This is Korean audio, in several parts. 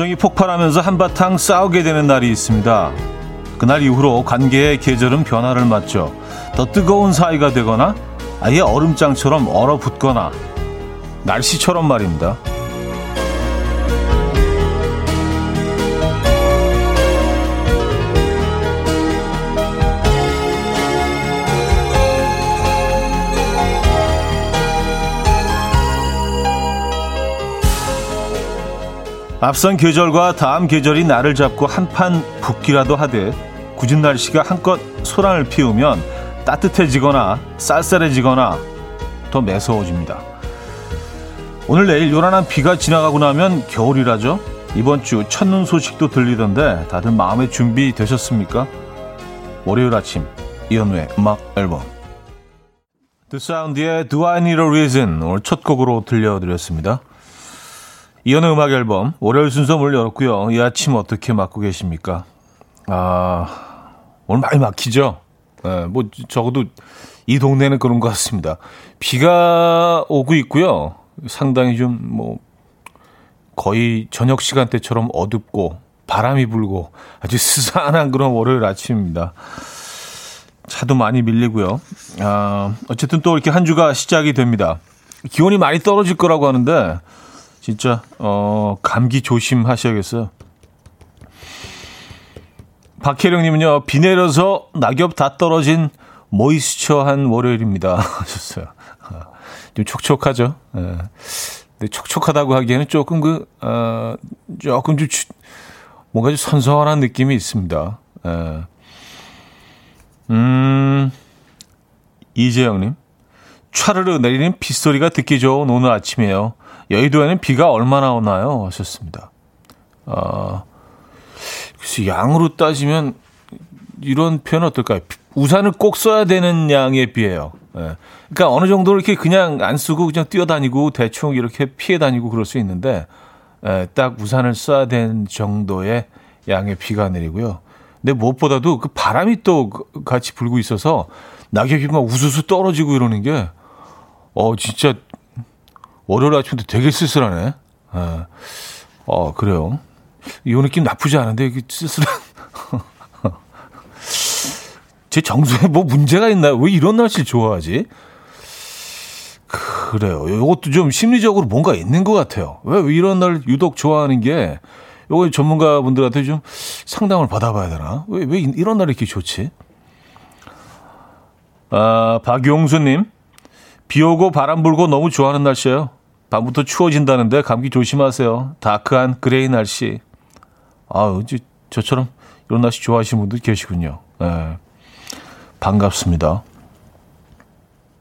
감정이 폭발하면서 한바탕 싸우게 되는 날이 있습니다. 그날 이후로 관계의 계절은 변화를 맞죠. 더 뜨거운 사이가 되거나 아예 얼음장처럼 얼어붙거나 날씨처럼 말입니다. 앞선 계절과 다음 계절이 나를 잡고 한판 붙기라도 하되 굳은 날씨가 한껏 소란을 피우면 따뜻해지거나 쌀쌀해지거나 더 매서워집니다. 오늘 내일 요란한 비가 지나가고 나면 겨울이라죠. 이번 주 첫눈 소식도 들리던데 다들 마음의 준비 되셨습니까? 월요일 아침 이현우의 음악 앨범 The Sound의 Do I Need a Reason 오늘 첫 곡으로 들려드렸습니다. 이현우 음악 앨범 월요일 순서 문을 열었고요. 이 아침 어떻게 맞고 계십니까? 아 오늘 많이 막히죠. 네, 뭐 적어도 이 동네는 그런 것 같습니다. 비가 오고 있고요. 상당히 좀 뭐 거의 저녁 시간대처럼 어둡고 바람이 불고 아주 스산한 그런 월요일 아침입니다. 차도 많이 밀리고요. 아, 어쨌든 또 이렇게 한 주가 시작이 됩니다. 기온이 많이 떨어질 거라고 하는데 진짜 어 감기 조심하셔야겠어요. 박혜령님은요 비 내려서 낙엽 다 떨어진 모이스처한 월요일입니다 하셨어요. 좀 촉촉하죠. 예. 근데 촉촉하다고 하기에는 조금 그 어, 조금 좀 주, 뭔가 좀 선선한 느낌이 있습니다. 예. 음 이재영님 차르르 내리는 빗소리가 듣기 좋은 오늘 아침이에요. 여의도에는 비가 얼마나 오나요? 하셨습니다. 어, 글쎄, 양으로 따지면 이런 표현 어떨까요? 우산을 꼭 써야 되는 양의 비예요. 예. 그러니까 어느 정도 이렇게 그냥 안 쓰고 그냥 뛰어다니고 대충 이렇게 피해 다니고 그럴 수 있는데 예, 딱 우산을 써야 되는 정도의 양의 비가 내리고요. 근데 무엇보다도 그 바람이 또 같이 불고 있어서 낙엽이 막 우수수 떨어지고 이러는 게, 어, 진짜 월요일 아침도 되게 쓸쓸하네. 예. 어, 그래요. 이 느낌 나쁘지 않은데, 이게 쓸쓸한. 제 정서에 뭐 문제가 있나요? 왜 이런 날씨를 좋아하지? 그래요. 이것도 좀 심리적으로 뭔가 있는 것 같아요. 왜, 왜 이런 날 유독 좋아하는 게, 요거 전문가분들한테 좀 상담을 받아봐야 되나? 왜, 왜 이런 날이 이렇게 좋지? 아, 박용수님. 비 오고 바람 불고 너무 좋아하는 날씨예요. 밤부터 추워진다는데 감기 조심하세요. 다크한 그레이 날씨. 아, 이제 저처럼 이런 날씨 좋아하시는 분들 계시군요. 네. 반갑습니다.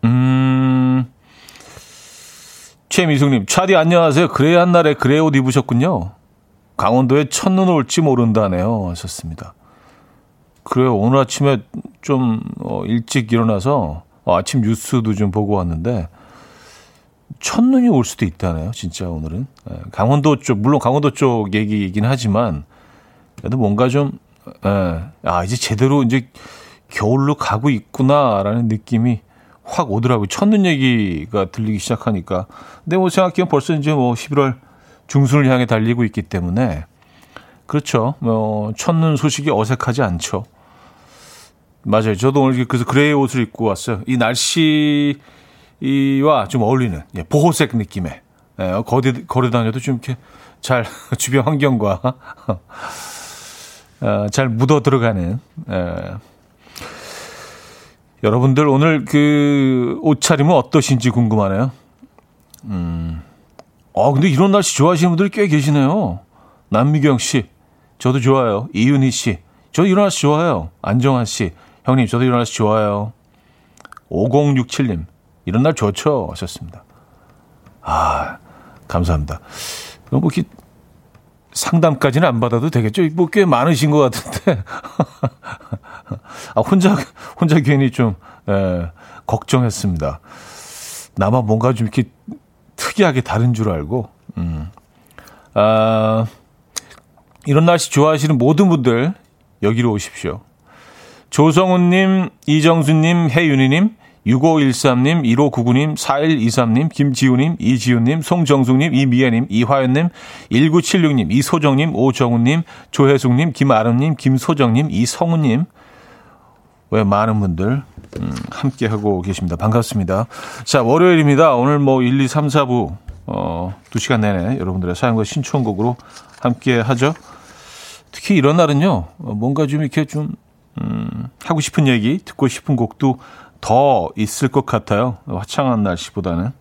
음, 최미숙님, 차디 안녕하세요. gray 한 날에 gray 옷 입으셨군요. 강원도에 첫눈 올지 모른다네요. 하셨습니다. 그래요. 오늘 아침에 좀 어, 일찍 일어나서 어, 아침 뉴스도 좀 보고 왔는데 첫눈이 올 수도 있다네요. 진짜 오늘은 예, 강원도 쪽 물론 강원도 쪽 얘기이긴 하지만 그래도 뭔가 좀 예, 아, 이제 제대로 이제 겨울로 가고 있구나라는 느낌이 확 오더라고요. 첫눈 얘기가 들리기 시작하니까. 근데 뭐 생각해보면 벌써 이제 뭐 11월 중순을 향해 달리고 있기 때문에 그렇죠. 뭐 첫눈 소식이 어색하지 않죠. 맞아요. 저도 오늘 그래서 그레이 옷을 입고 왔어요. 이 날씨 와 좀 어울리는 예, 보호색 느낌의 예, 거리 걸어 다녀도 좀 이렇게 잘 주변 환경과 어, 잘 묻어 들어가는 예. 여러분들 오늘 그 옷차림은 어떠신지 궁금하네요. 음. 어, 근데 이런 날씨 좋아하시는 분들이 꽤 계시네요. 남미경 씨. 저도 좋아요. 이윤희 씨. 저 이런 날씨 좋아해요. 안정환 씨. 형님, 저도 이런 날씨 좋아요. 5067님. 이런 날 좋죠. 하셨습니다. 아, 감사합니다. 뭐, 이렇게 상담까지는 안 받아도 되겠죠? 뭐, 꽤 많으신 것 같은데. 아, 혼자, 혼자 괜히 좀, 에, 걱정했습니다. 나만 뭔가 좀 이렇게 특이하게 다른 줄 알고, 음. 아, 이런 날씨 좋아하시는 모든 분들, 여기로 오십시오. 조성훈님, 이정수님, 혜윤희님, 6513님, 1599님, 4123님, 김지우님, 이지우님, 송정숙님, 이미애님, 이화연님, 1976님, 이소정님, 오정우님, 조혜숙님, 김아름님, 김소정님, 이성우님. 왜 많은 분들 음, 함께 하고 계십니다. 반갑습니다. 자, 월요일입니다. 오늘 뭐 1, 2, 3, 4부 어, 2시간 내내 여러분들의 사연과 신청곡으로 함께 하죠. 특히 이런 날은요. 뭔가 좀 이렇게 좀 음, 하고 싶은 얘기, 듣고 싶은 곡도 더 있을 것 같아요. 화창한 날씨보다는.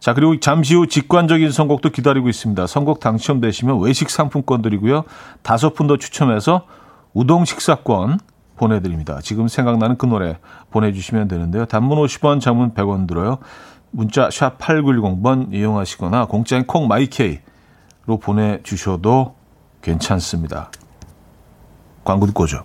자, 그리고 잠시 후 직관적인 선곡도 기다리고 있습니다. 선곡 당첨되시면 외식 상품권 드리고요. 다섯 분 더 추첨해서 우동 식사권 보내드립니다. 지금 생각나는 그 노래 보내주시면 되는데요. 단문 50원, 장문 100원 들어요. 문자 샵 8910번 이용하시거나 공짜인 콩 마이케이로 보내주셔도 괜찮습니다. 광고 듣고 오죠.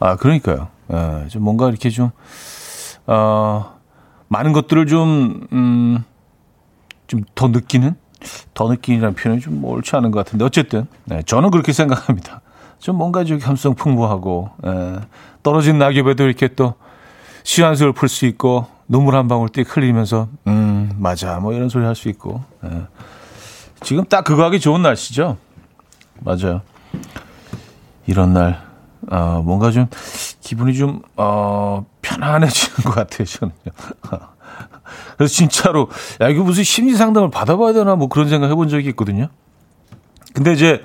아, 그러니까요. 예, 좀 뭔가 이렇게 좀, 어, 많은 것들을 좀, 음, 좀 더 느끼는? 더 느끼라는 표현이 좀 옳지 않은 것 같은데 어쨌든 네, 저는 그렇게 생각합니다. 좀 뭔가 좀 감성 풍부하고 에, 예, 떨어진 낙엽에도 이렇게 또 시한수를 풀 수 있고 눈물 한 방울 띡 흘리면서 음 맞아 뭐 이런 소리 할 수 있고 에. 예. 지금 딱 그거 하기 좋은 날씨죠. 맞아요. 이런 날 어, 뭔가 좀 기분이 좀 어, 편안해지는 것 같아요. 저는요. 그래서 진짜로 야 이거 무슨 심리 상담을 받아봐야 되나 뭐 그런 생각 해본 적이 있거든요. 근데 이제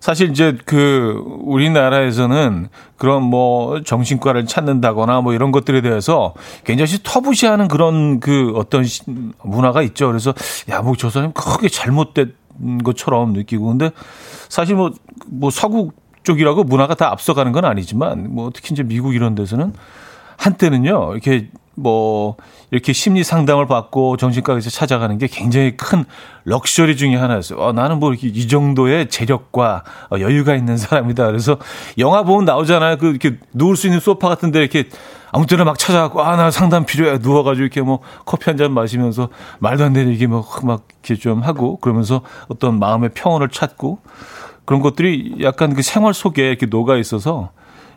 사실 이제 그 우리나라에서는 그런 뭐 정신과를 찾는다거나 뭐 이런 것들에 대해서 굉장히 터부시하는 그런 그 어떤 문화가 있죠. 그래서 야 뭐 저 사람 크게 잘못된 것처럼 느끼고 근데 사실 뭐뭐 뭐 서구 쪽이라고 문화가 다 앞서가는 건 아니지만 뭐 특히 이제 미국 이런 데서는 한때는요 이렇게 뭐 이렇게 심리 상담을 받고 정신과에서 찾아가는 게 굉장히 큰 럭셔리 중의 하나였어요. 어, 나는 뭐 이렇게 이 정도의 재력과 어, 여유가 있는 사람이다. 그래서 영화 보면 나오잖아요. 그 이렇게 누울 수 있는 소파 같은데 이렇게 아무 때나 막 찾아가고 아 나 상담 필요해 누워가지고 이렇게 뭐 커피 한 잔 마시면서 말도 안 되는 얘기 막, 막 이렇게 좀 하고 그러면서 어떤 마음의 평온을 찾고 그런 것들이 약간 그 생활 속에 이렇게 녹아 있어서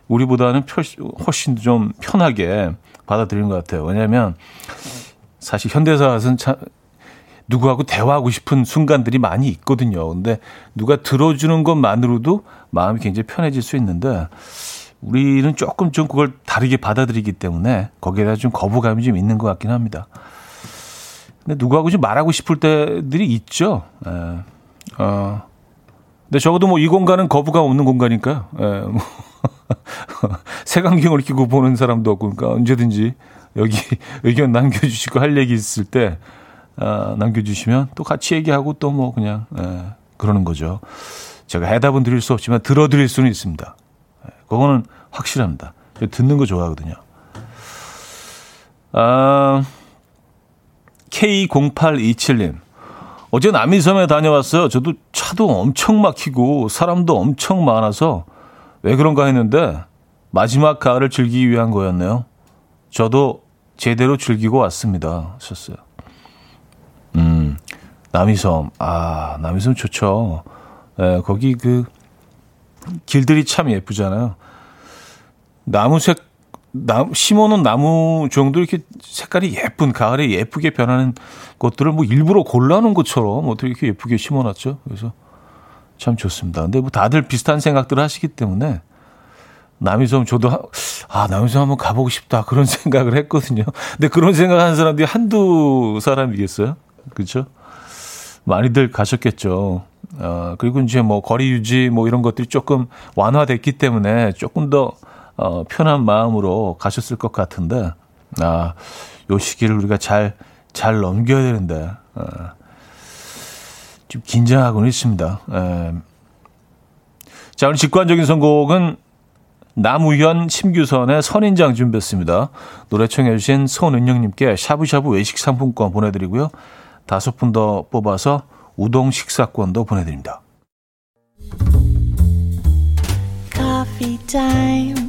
우리보다는 훨씬 좀 편하게 받아들이는 것 같아요. 왜냐하면 사실 현대사는 참 누구하고 대화하고 싶은 순간들이 많이 있거든요. 근데 누가 들어주는 것만으로도 마음이 굉장히 편해질 수 있는데 우리는 조금 좀 그걸 다르게 받아들이기 때문에 거기에 대한 좀 거부감이 좀 있는 것 같긴 합니다. 근데 누구하고 좀 말하고 싶을 때들이 있죠. 에, 예. 어. 근데 적어도 뭐 이 공간은 거부감 없는 공간이니까요. 에, 예, 뭐 색안경을 끼고 보는 사람도 없고, 그러니까 언제든지 여기 의견 남겨주시고 할 얘기 있을 때, 아, 남겨주시면 또 같이 얘기하고 또 뭐 그냥, 예, 그러는 거죠. 제가 해답은 드릴 수 없지만 들어드릴 수는 있습니다. 예, 그거는 확실합니다. 듣는 거 좋아하거든요. 아, K0827님. 어제 남이섬에 다녀왔어요. 저도 차도 엄청 막히고 사람도 엄청 많아서 왜 그런가 했는데 마지막 가을을 즐기기 위한 거였네요. 저도 제대로 즐기고 왔습니다. 하셨어요. 음, 남이섬. 아, 남이섬 좋죠. 예, 거기 그 길들이 참 예쁘잖아요. 나무 색 나, 심어놓은 나무 정도 이렇게 색깔이 예쁜 가을에 예쁘게 변하는 것들을 뭐 일부러 골라놓은 것처럼 어떻게 이렇게 예쁘게 심어놨죠. 그래서 참 좋습니다. 근데 뭐 다들 비슷한 생각들을 하시기 때문에 남이섬 저도 아 남이섬 한번 가보고 싶다 그런 생각을 했거든요. 근데 그런 생각하는 사람들이 한두 사람이겠어요? 그렇죠? 많이들 가셨겠죠. 어, 그리고 이제 뭐 거리 유지 뭐 이런 것들이 조금 완화됐기 때문에 조금 더 어, 편한 마음으로 가셨을 것 같은데, 아, 요 시기를 우리가 잘, 잘 넘겨야 되는데, 어, 좀 긴장하고는 있습니다. 에. 예. 자, 오늘 직관적인 선곡은 남우현, 심규선의 선인장 준비했습니다. 노래 청해주신 손은영님께 샤브샤브 외식 상품권 보내드리고요. 다섯 분 더 뽑아서 우동 식사권도 보내드립니다. Coffee.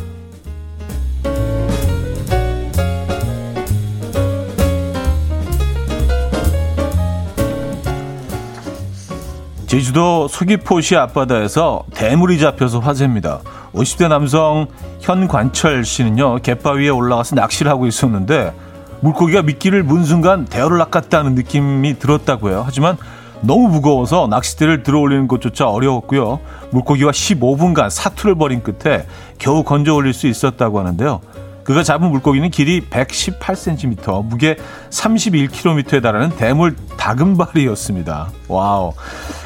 제주도 서귀포시 앞바다에서 대물이 잡혀서 화제입니다. 50대 남성 현관철 씨는요, 갯바위에 올라가서 낚시를 하고 있었는데, 물고기가 미끼를 문 순간 대어를 낚았다는 느낌이 들었다고요. 하지만 너무 무거워서 낚싯대를 들어 올리는 것조차 어려웠고요. 물고기와 15분간 사투를 벌인 끝에 겨우 건져 올릴 수 있었다고 하는데요. 그가 잡은 물고기는 길이 118cm, 무게 31kg에 달하는 대물 다금바리였습니다. 와우.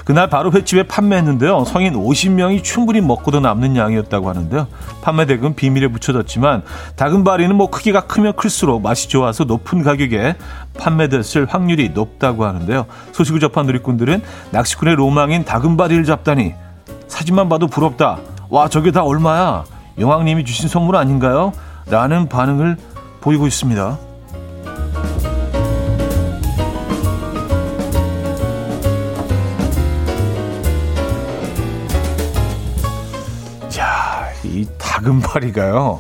그날 바로 횟집에 판매했는데요. 성인 50명이 충분히 먹고도 남는 양이었다고 하는데요. 판매액은 비밀에 붙여졌지만 다금바리는 뭐 크기가 크면 클수록 맛이 좋아서 높은 가격에 판매됐을 확률이 높다고 하는데요. 소식을 접한 누리꾼들은 낚시꾼의 로망인 다금바리를 잡다니 사진만 봐도 부럽다. 와 저게 다 얼마야? 용왕님이 주신 선물 아닌가요? 라는 반응을 보이고 있습니다. 자, 이 다금바리가요.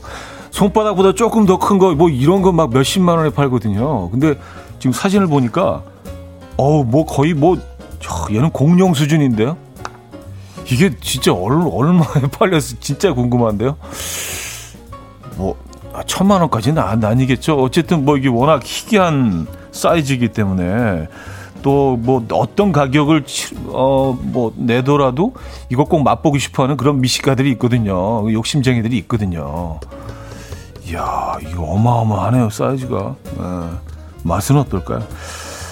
손바닥보다 조금 더 큰 거, 뭐 이런 거 막 몇십만 원에 팔거든요. 근데 지금 사진을 보니까, 어우, 뭐 거의 뭐, 얘는 공룡 수준인데요? 이게 진짜 얼마에 팔려서 진짜 궁금한데요? 뭐, 아, 천만 원까지는 안, 아니겠죠. 어쨌든 뭐 이게 워낙 희귀한 사이즈이기 때문에 또 뭐 어떤 가격을 어 뭐 내더라도 이거 꼭 맛보고 싶어하는 그런 미식가들이 있거든요. 욕심쟁이들이 있거든요. 이야 이거 어마어마하네요 사이즈가. 네. 맛은 어떨까요?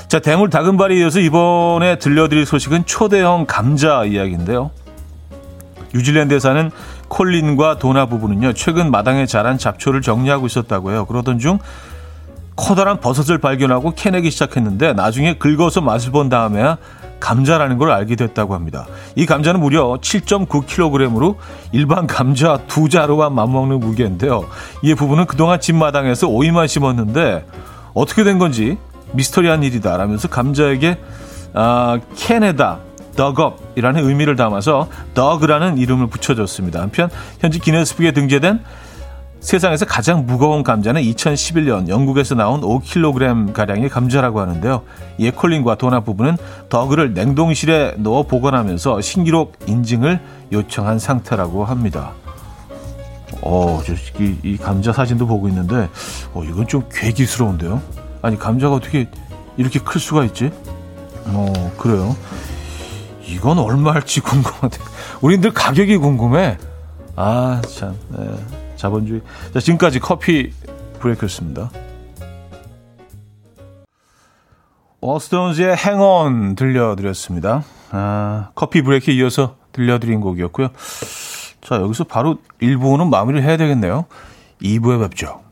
자 대물 다금발에 이어서 이번에 들려드릴 소식은 초대형 감자 이야기인데요. 뉴질랜드에 사는 콜린과 도나 부부는요, 최근 마당에 자란 잡초를 정리하고 있었다고 해요. 그러던 중 커다란 버섯을 발견하고 캐내기 시작했는데 나중에 긁어서 맛을 본 다음에야 감자라는 걸 알게 됐다고 합니다. 이 감자는 무려 7.9kg으로 일반 감자 두 자루와 맞먹는 무게인데요. 이 부부는 그동안 집마당에서 오이만 심었는데 어떻게 된 건지 미스터리한 일이다라면서 감자에게 아, 캔에다 dugup이라는 의미를 담아서 dog라는 이름을 붙여줬습니다. 한편 현지 기네스북에 등재된 세상에서 가장 무거운 감자는 2011년 영국에서 나온 5kg 가량의 감자라고 하는데요. 이에 콜린과 도나 부부는 더그를 냉동실에 넣어 보관하면서 신기록 인증을 요청한 상태라고 합니다. 어, 저, 이, 이 감자 사진도 보고 있는데, 어, 이건 좀 괴기스러운데요? 아니, 감자가 어떻게 이렇게 클 수가 있지? 어, 그래요. 이건 얼마일지 궁금한데. 우리들 가격이 궁금해. 아, 참. 네. 자본주의. 자, 지금까지 커피 브레이크였습니다. 워스톤즈의 행온 들려드렸습니다. 아, 커피 브레이크 이어서 들려드린 곡이었고요. 자, 여기서 바로 1부는 마무리를 해야 되겠네요. 2부에 뵙죠.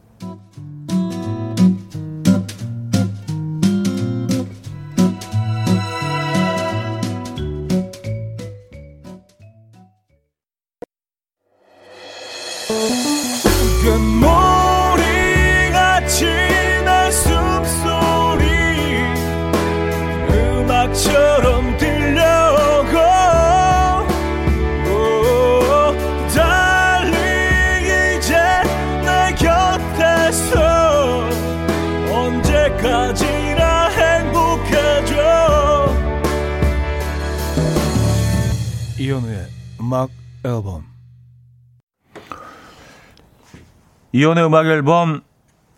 이연의 음악 앨범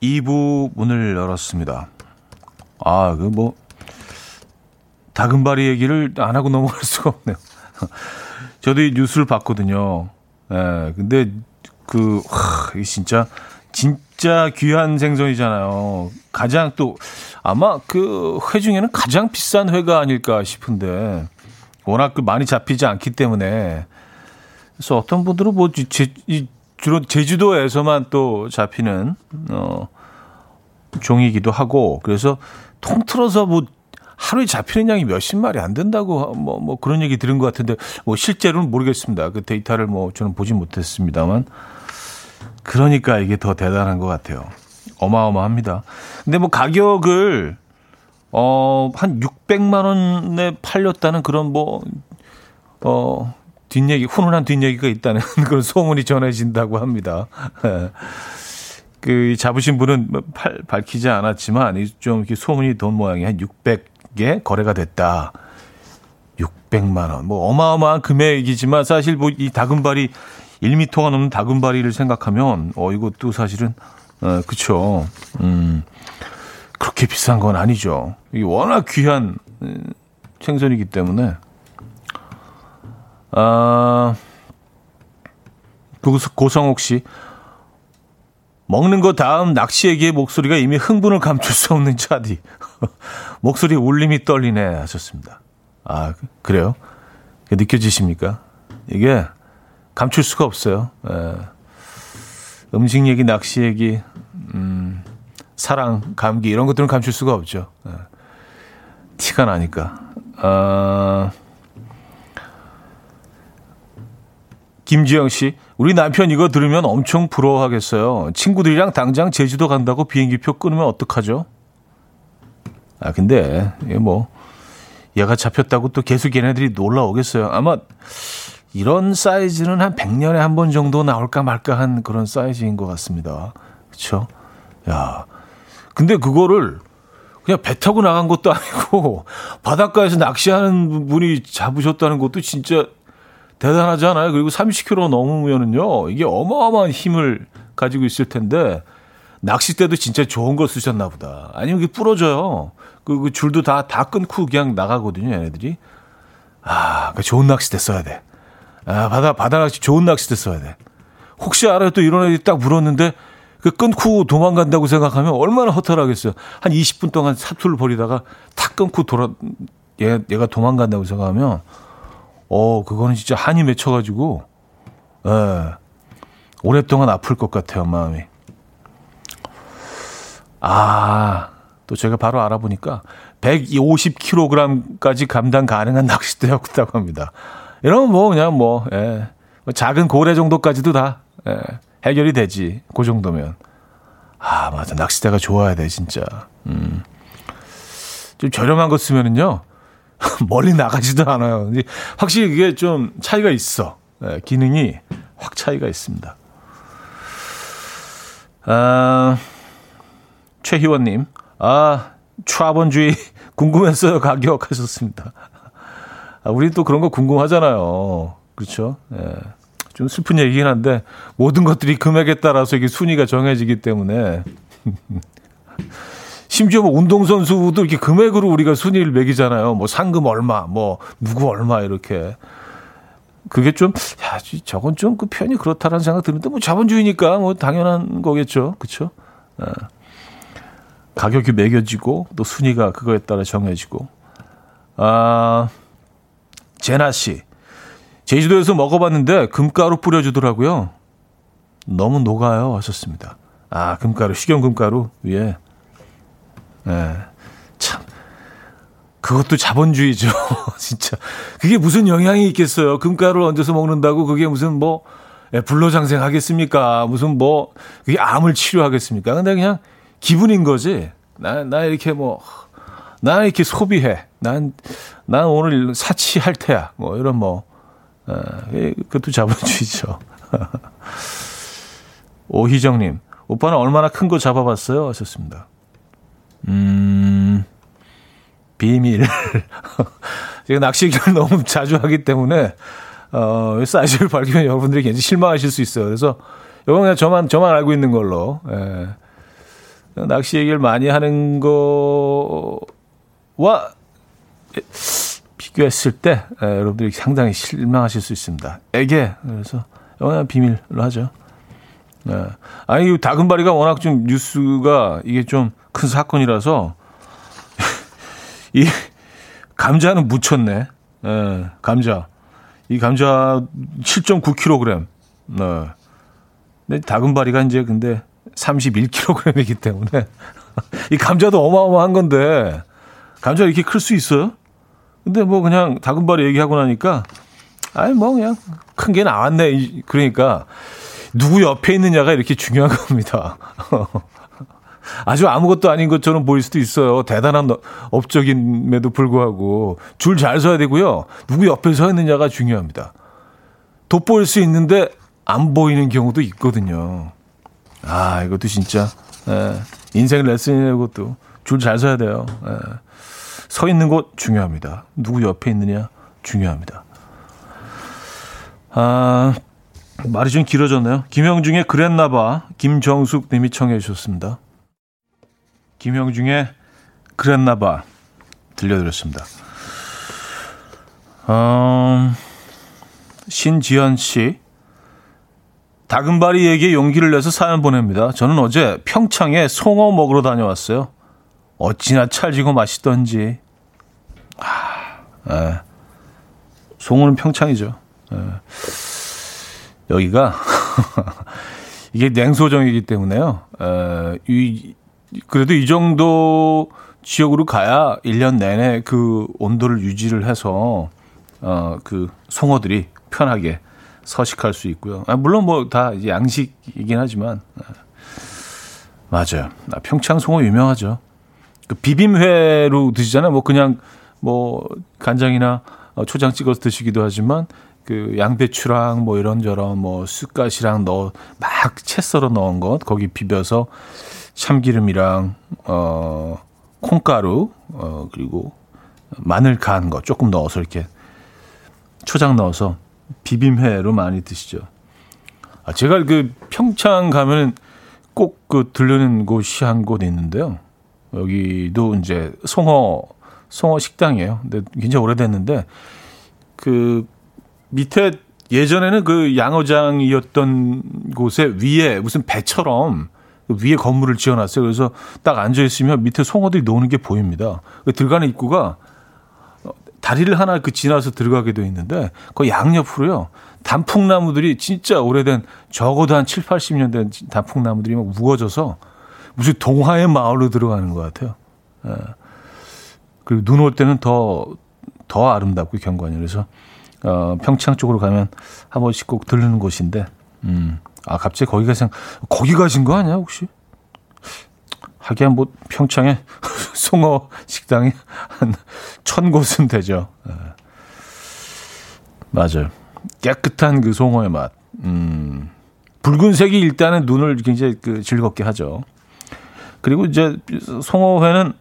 2부 문을 열었습니다. 아, 그 뭐, 다금바리 얘기를 안 하고 넘어갈 수가 없네요. 저도 이 뉴스를 봤거든요. 예, 근데 그, 하, 이 진짜, 진짜 귀한 생선이잖아요. 가장 또, 아마 그 회 중에는 가장 비싼 회가 아닐까 싶은데, 워낙 그 많이 잡히지 않기 때문에, 그래서 어떤 분들은 뭐, 제, 이, 주로 제주도에서만 또 잡히는, 어, 종이기도 하고, 그래서 통틀어서 뭐, 하루에 잡히는 양이 몇십 마리 안 된다고 뭐, 뭐 그런 얘기 들은 것 같은데 뭐 실제로는 모르겠습니다. 그 데이터를 뭐 저는 보지 못했습니다만 그러니까 이게 더 대단한 것 같아요. 어마어마합니다. 근데 뭐 가격을 어, 한 600만 원에 팔렸다는 그런 뭐, 어, 뒷얘기, 훈훈한 뒷얘기가 있다는 그런 소문이 전해진다고 합니다. 그, 잡으신 분은 팔, 밝히지 않았지만, 좀 이렇게 소문이 돈 모양이 한 600개 거래가 됐다. 600만 원. 뭐 어마어마한 금액이지만 사실 뭐 이 다금발이 1미터가 넘는 다금바리를 생각하면 어 이것도 사실은 어 그쵸. 음. 그렇게 비싼 건 아니죠. 이게 워낙 귀한 음, 생선이기 때문에 아 고성옥 씨 먹는 거 다음 낚시 얘기의 목소리가 이미 흥분을 감출 수 없는 차디 목소리 울림이 떨리네 하셨습니다. 아 그래요? 느껴지십니까? 이게 감출 수가 없어요. 예. 음식 얘기, 낚시 얘기, 음, 사랑, 감기 이런 것들은 감출 수가 없죠. 예. 티가 나니까. 아, 김지영 씨, 우리 남편 이거 들으면 엄청 부러워하겠어요. 친구들이랑 당장 제주도 간다고 비행기표 끊으면 어떡하죠? 아, 근데, 뭐, 얘가 잡혔다고 또 계속 얘네들이 놀라 오겠어요. 아마, 이런 사이즈는 한 100년에 한 번 정도 나올까 말까 한 그런 사이즈인 것 같습니다. 그렇죠? 야. 근데 그거를 그냥 배 타고 나간 것도 아니고 바닷가에서 낚시하는 분이 잡으셨다는 것도 진짜 대단하잖아요. 그리고 30km 넘으면은요. 이게 어마어마한 힘을 가지고 있을 텐데 낚싯대도 진짜 좋은 거 쓰셨나 보다. 아니면 이게 부러져요. 그, 그 줄도 다, 다 끊고 그냥 나가거든요, 얘네들이. 아, 그 좋은 낚싯대 써야 돼. 아, 바다, 바다 낚시 좋은 낚싯대 써야 돼. 혹시 알아요? 또 이런 애들이 딱 물었는데 그 끊고 도망간다고 생각하면 얼마나 허탈하겠어요. 한 20분 동안 사투를 벌이다가 탁 끊고 돌아, 얘, 얘가 도망간다고 생각하면, 어, 그거는 진짜 한이 맺혀가지고, 예, 오랫동안 아플 것 같아요, 마음이. 아, 또 제가 바로 알아보니까 150kg까지 감당 가능한 낚싯대였다고 합니다. 이러면 뭐 그냥 뭐, 예. 뭐 작은 고래 정도까지도 다 예. 해결이 되지. 그 정도면. 아, 맞아. 낚시대가 좋아야 돼, 진짜. 음. 좀 저렴한 거 쓰면은요. 멀리 나가지도 않아요. 확실히 그게 좀 차이가 있어. 예, 기능이 확 차이가 있습니다. 아, 최희원님. 아, 트라번주의 궁금했어요. 가격 하셨습니다. 아, 우리 또 그런 거 궁금하잖아요. 그렇죠? 예. 좀 슬픈 얘기긴 한데 모든 것들이 금액에 따라서 이게 순위가 정해지기 때문에 심지어 뭐 운동선수도 이렇게 금액으로 우리가 순위를 매기잖아요. 뭐 상금 얼마, 뭐 누구 얼마 이렇게. 그게 좀, 야, 저건 좀 그 편이 그렇다라는 생각 드는데 뭐 자본주의니까 뭐 당연한 거겠죠. 그쵸? 예. 가격이 매겨지고 또 순위가 그거에 따라 정해지고. 아, 제나 씨. 제주도에서 먹어봤는데 금가루 뿌려주더라고요. 너무 녹아요. 하셨습니다. 아, 금가루, 식용 금가루 위에. 네. 참. 그것도 자본주의죠. 진짜. 그게 무슨 영향이 있겠어요. 금가루를 얹어서 먹는다고 그게 무슨 뭐, 예, 불로장생 하겠습니까? 무슨 뭐, 그게 암을 치료하겠습니까? 근데 그냥 기분인 거지. 나, 나 이렇게 뭐, 나 이렇게 소비해. 난, 난 오늘 사치할 테야. 뭐, 이런 뭐, 어, 그것도 자본주의죠. 오희정님, 오빠는 얼마나 큰 거 잡아봤어요? 하셨습니다. 음, 비밀. 제가 낚시를 너무 자주 하기 때문에, 어, 사이즈를 밝히면 여러분들이 굉장히 실망하실 수 있어요. 그래서, 이건 그냥 저만, 저만 알고 있는 걸로, 예. 낚시 얘기를 많이 하는 거와 비교했을 때 에, 여러분들이 상당히 실망하실 수 있습니다. 애게 그래서 영원한 비밀로 하죠. 네. 아니 다금바리가 워낙 좀 뉴스가 이게 좀 큰 사건이라서 이 감자는 묻혔네. 네, 감자. 이 감자 7.9kg. 네. 근데 다금바리가 이제 근데 31kg이기 때문에 이 감자도 어마어마한 건데 감자 이렇게 클 수 있어요? 근데 뭐 그냥 다금바리 얘기하고 나니까 아니 뭐 그냥 큰 게 나왔네. 그러니까 누구 옆에 있느냐가 이렇게 중요한 겁니다. 아주 아무것도 아닌 것처럼 보일 수도 있어요. 대단한 업적임에도 불구하고 줄 잘 서야 되고요. 누구 옆에 서 있느냐가 중요합니다. 돋보일 수 있는데 안 보이는 경우도 있거든요. 아, 이것도 진짜 예, 인생 레슨이에요, 이것도. 줄 잘 서야 돼요. 예. 서 있는 곳 중요합니다. 누구 옆에 있느냐 중요합니다. 아, 말이 좀 길어졌네요. 김영중의 그랬나봐 김정숙 님이 청해 주셨습니다. 김영중의 그랬나봐 들려드렸습니다. 음, 신지연 씨 다금바리에게 용기를 내서 사연 보냅니다. 저는 어제 평창에 송어 먹으러 다녀왔어요. 어찌나 찰지고 맛있던지. 아, 에. 송어는 평창이죠. 에. 여기가 이게 냉소정이기 때문에요. 에, 이, 그래도 이 정도 지역으로 가야 1년 내내 그 온도를 유지를 해서 어, 그 송어들이 편하게 서식할 수 있고요. 아, 물론 뭐 다 양식이긴 하지만 아, 맞아요. 아, 평창 송어 유명하죠. 그 비빔회로 드시잖아요. 뭐 그냥 뭐 간장이나 어, 초장 찍어서 드시기도 하지만 그 양배추랑 뭐 이런저런 뭐 쑥갓이랑 넣어 막 채 썰어 넣은 것 거기 비벼서 참기름이랑 어 콩가루 어 그리고 마늘 간 거 조금 넣어서 이렇게 초장 넣어서 비빔회로 많이 드시죠. 아 제가 그 평창 가면은 꼭 그 들르는 곳이 한 곳 있는데요. 여기도 이제 송어 송어 식당이에요. 근데 굉장히 오래됐는데 그 밑에 예전에는 그 양어장이었던 곳에 위에 무슨 배처럼 위에 건물을 지어놨어요. 그래서 딱 앉아 있으면 밑에 송어들이 노는 게 보입니다. 그 들어가는 입구가 다리를 하나 그 지나서 들어가게 되어 있는데 그 양옆으로요 단풍나무들이 진짜 오래된 적어도 한 7, 80년 된 단풍나무들이 막 우거져서 무슨 동화의 마을로 들어가는 것 같아요. 예. 그리고 눈 올 때는 더, 더 아름답고 경관이. 그래서 어, 평창 쪽으로 가면 한 번씩 꼭 들르는 곳인데, 음, 아, 갑자기 거기 가신, 거기 가신 거 아니야, 혹시? 하기야 뭐, 평창에 송어 식당이 한 천 곳은 되죠. 네. 맞아요. 깨끗한 그 송어의 맛. 음, 붉은색이 일단은 눈을 굉장히 그 즐겁게 하죠. 그리고 이제 송어회는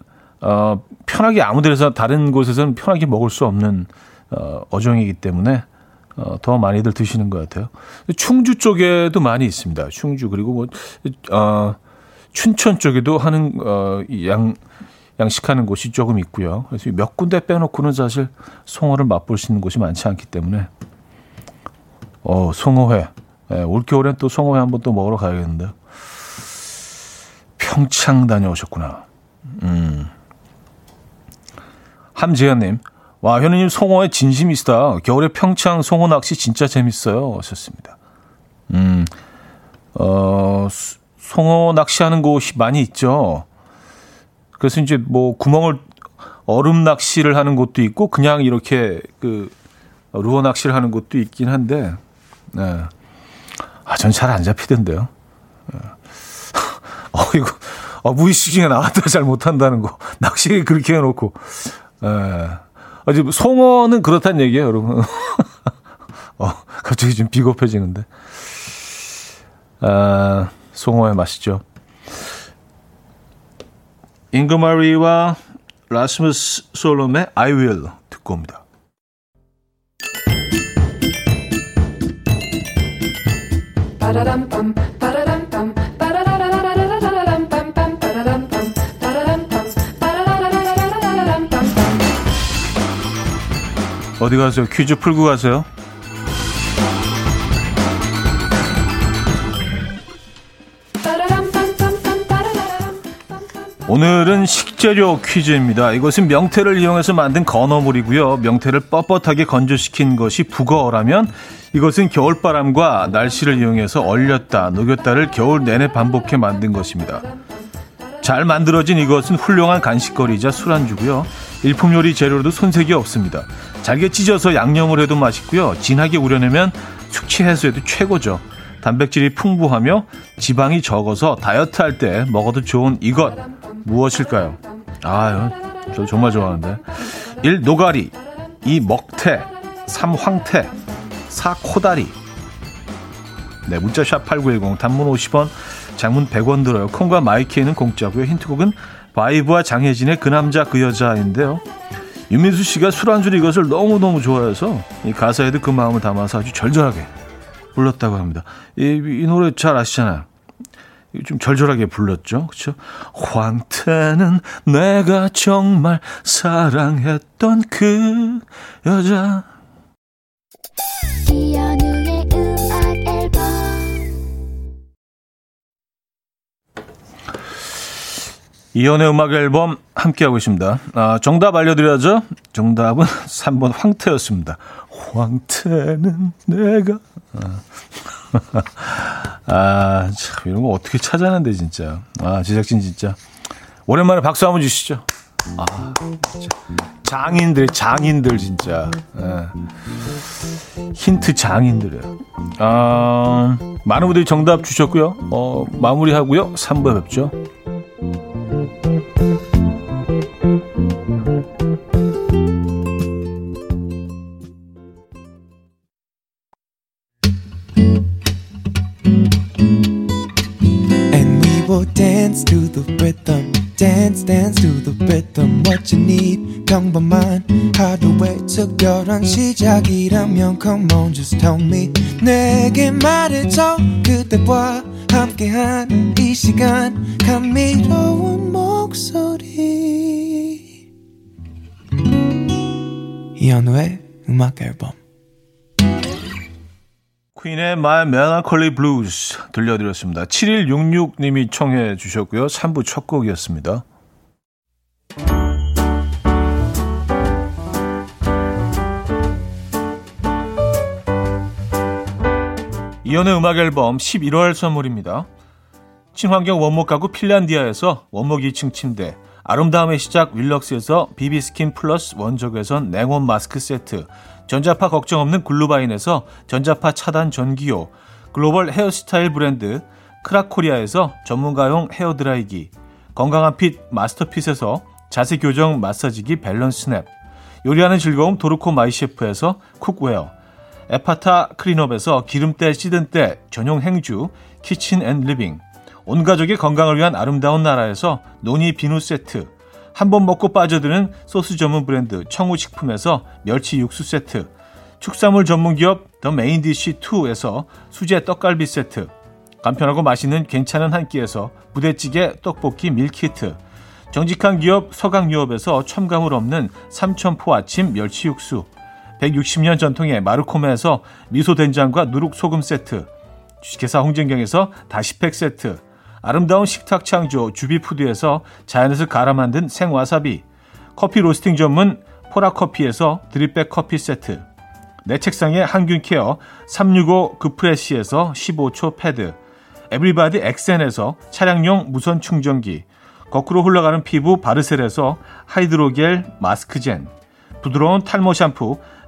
어, 편하게 아무 데서 다른 곳에서는 편하게 먹을 수 없는 어, 어종이기 때문에 어, 더 많이들 드시는 것 같아요. 충주 쪽에도 많이 있습니다. 충주 그리고 뭐 어, 춘천 쪽에도 하는 어, 양 양식하는 곳이 조금 있고요. 그래서 몇 군데 빼놓고는 사실 송어를 맛볼 수 있는 곳이 많지 않기 때문에 어, 송어회 네, 올겨울엔 또 송어회 한번 또 먹으러 가야겠는데 평창 다녀오셨구나. 음. 함재현님, 와, 현우님 송어에 진심이시다. 겨울에 평창 송어 낚시 진짜 재밌어요. 하셨습니다. 음, 어, 송어 낚시하는 곳이 많이 있죠. 그래서 이제 뭐 구멍을 얼음 낚시를 하는 곳도 있고 그냥 이렇게 그 루어 낚시를 하는 곳도 있긴 한데, 네. 아, 전 잘 안 잡히던데요. 네. 어, 이거, 어, 무의식 중에 나왔다 잘 못한다는 거. 낚시 그렇게 해놓고. 예. 아직 송어는 그렇다는 얘기예요, 여러분. 어, 갑자기 좀 비겁해지는데. 아, 송어의 맛이죠. 잉그마리와 라스무스 솔롬의 I Will 듣고 옵니다. 어디 가세요? 퀴즈 풀고 가세요. 오늘은 식재료 퀴즈입니다. 이것은 명태를 이용해서 만든 건어물이고요. 명태를 뻣뻣하게 건조시킨 것이 북어라면 이것은 겨울바람과 날씨를 이용해서 얼렸다, 녹였다를 겨울 내내 반복해 만든 것입니다. 잘 만들어진 이것은 훌륭한 간식거리이자 술안주고요. 일품 요리 재료로도 손색이 없습니다. 잘게 찢어서 양념을 해도 맛있고요. 진하게 우려내면 숙취 해소에도 최고죠. 단백질이 풍부하며 지방이 적어서 다이어트 할 때 먹어도 좋은 이것 무엇일까요? 아, 저 정말 좋아하는데. 1. 노가리 2. 먹태 3. 황태 4. 코다리 네, 문자 샵 8910 단문 50원 장문 100원 들어요. 콩과 마이K는 공짜고요. 힌트곡은 바이브와 장혜진의 그 남자 그 여자인데요. 윤민수 씨가 술안주로 이것을 너무너무 좋아해서 이 가사에도 그 마음을 담아서 아주 절절하게 불렀다고 합니다. 이, 이 노래 잘 아시잖아요. 좀 절절하게 불렀죠. 그렇죠? 황태는 내가 정말 사랑했던 그 여자. 이연의 음악 앨범 함께하고 있습니다. 아, 정답 알려드려야죠. 정답은 3번 황태였습니다. 황태는 내가. 아. 아, 참, 이런 거 어떻게 찾아내는데, 진짜. 아, 제작진 진짜. 오랜만에 박수 한번 주시죠. 아. 장인들, 장인들, 진짜. 예. 힌트 장인들이에요. 아, 많은 분들이 정답 주셨고요. 어, 마무리하고요. 3부에 뵙죠. Dance dance to the rhythm what you need. 평범한 하루의 특별한 시작이라면 come on just tell me. 내게 말해줘. 그대와 함께한 이 시간. 감미로운 목소리. 이현우의 음악 앨범. 퀸의 My Melancholy Blues 들려드렸습니다. 7166님이 청해 주셨고요. 3부 첫 곡이었습니다. 이현우의 음악 앨범 11월 선물입니다. 친환경 원목 가구 핀란디아에서 원목 2층 침대, 아름다움의 시작 윌럭스에서 비비스킨 플러스 원적외선 냉온 마스크 세트, 전자파 걱정 없는 글루바인에서 전자파 차단 전기요, 글로벌 헤어스타일 브랜드 크라코리아에서 전문가용 헤어드라이기, 건강한 fit 마스터핏에서 자세 교정 마사지기 밸런스 냅, 요리하는 즐거움 도르코 마이셰프에서 cookware, 에파타 클린업에서 기름때 찌든 때 전용 행주 Kitchen & Living, 온 가족의 건강을 위한 아름다운 나라에서 노니 비누 세트, 한 번 먹고 빠져드는 소스 전문 브랜드 청우식품에서 멸치 육수 세트, 축산물 전문 기업 더 메인디시 2에서 수제 떡갈비 세트, 간편하고 맛있는 괜찮은 한 끼에서 부대찌개 떡볶이 밀키트, 정직한 기업 서강유업에서 첨가물 없는 삼천포 아침 멸치 육수, 160년 전통의 마르코메에서 미소 된장과 누룩 소금 세트, 주식회사 홍진경에서 다시팩 세트, 아름다운 식탁 창조 주비푸드에서 자연에서 갈아 만든 생와사비 커피 로스팅 전문 포라커피에서 드립백 커피 세트 내 책상에 항균케어 365 그프레시에서 15초 패드 에브리바디 엑센에서 차량용 무선 충전기 거꾸로 흘러가는 피부 바르셀에서 하이드로겔 마스크젠 부드러운 탈모 샴푸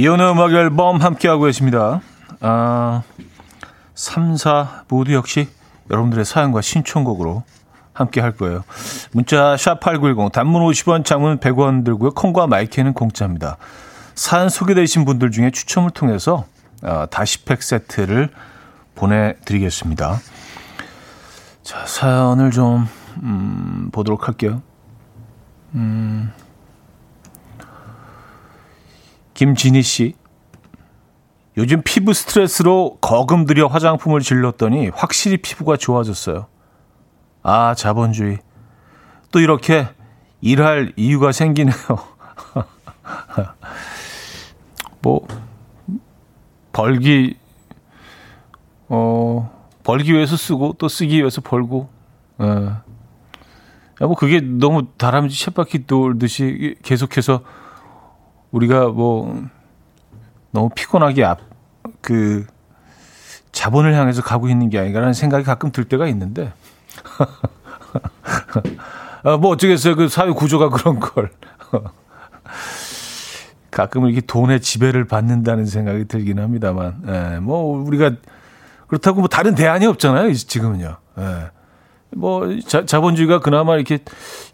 이혼의 음악 앨범 함께하고 계십니다. 아, 3, 4 모두 역시 여러분들의 사연과 신청곡으로 함께 할 거예요. 문자 샵8910 단문 50원 장문 100원 들고요. 콩과 마이크는 공짜입니다. 사연 소개되신 분들 중에 추첨을 통해서 어, 다시팩 세트를 보내드리겠습니다. 자, 사연을 좀, 음, 보도록 할게요. 음, 김진희 씨. 요즘 피부 스트레스로 거금 들여 화장품을 질렀더니 확실히 피부가 좋아졌어요. 아, 자본주의. 또 이렇게 일할 이유가 생기네요. 뭐, 벌기, 어, 벌기 위해서 쓰고 또 쓰기 위해서 벌고, 예. 뭐 그게 너무 다람쥐 쳇바퀴 돌듯이 계속해서 우리가 뭐 너무 피곤하게 앞, 그, 자본을 향해서 가고 있는 게 아닌가라는 생각이 가끔 들 때가 있는데, 아, 뭐 어쩌겠어요. 그 사회 구조가 그런 걸. 가끔 이렇게 돈의 지배를 받는다는 생각이 들긴 합니다만, 예, 뭐 우리가 그렇다고 뭐 다른 대안이 없잖아요. 지금은요. 예. 뭐 자, 자본주의가 그나마 이렇게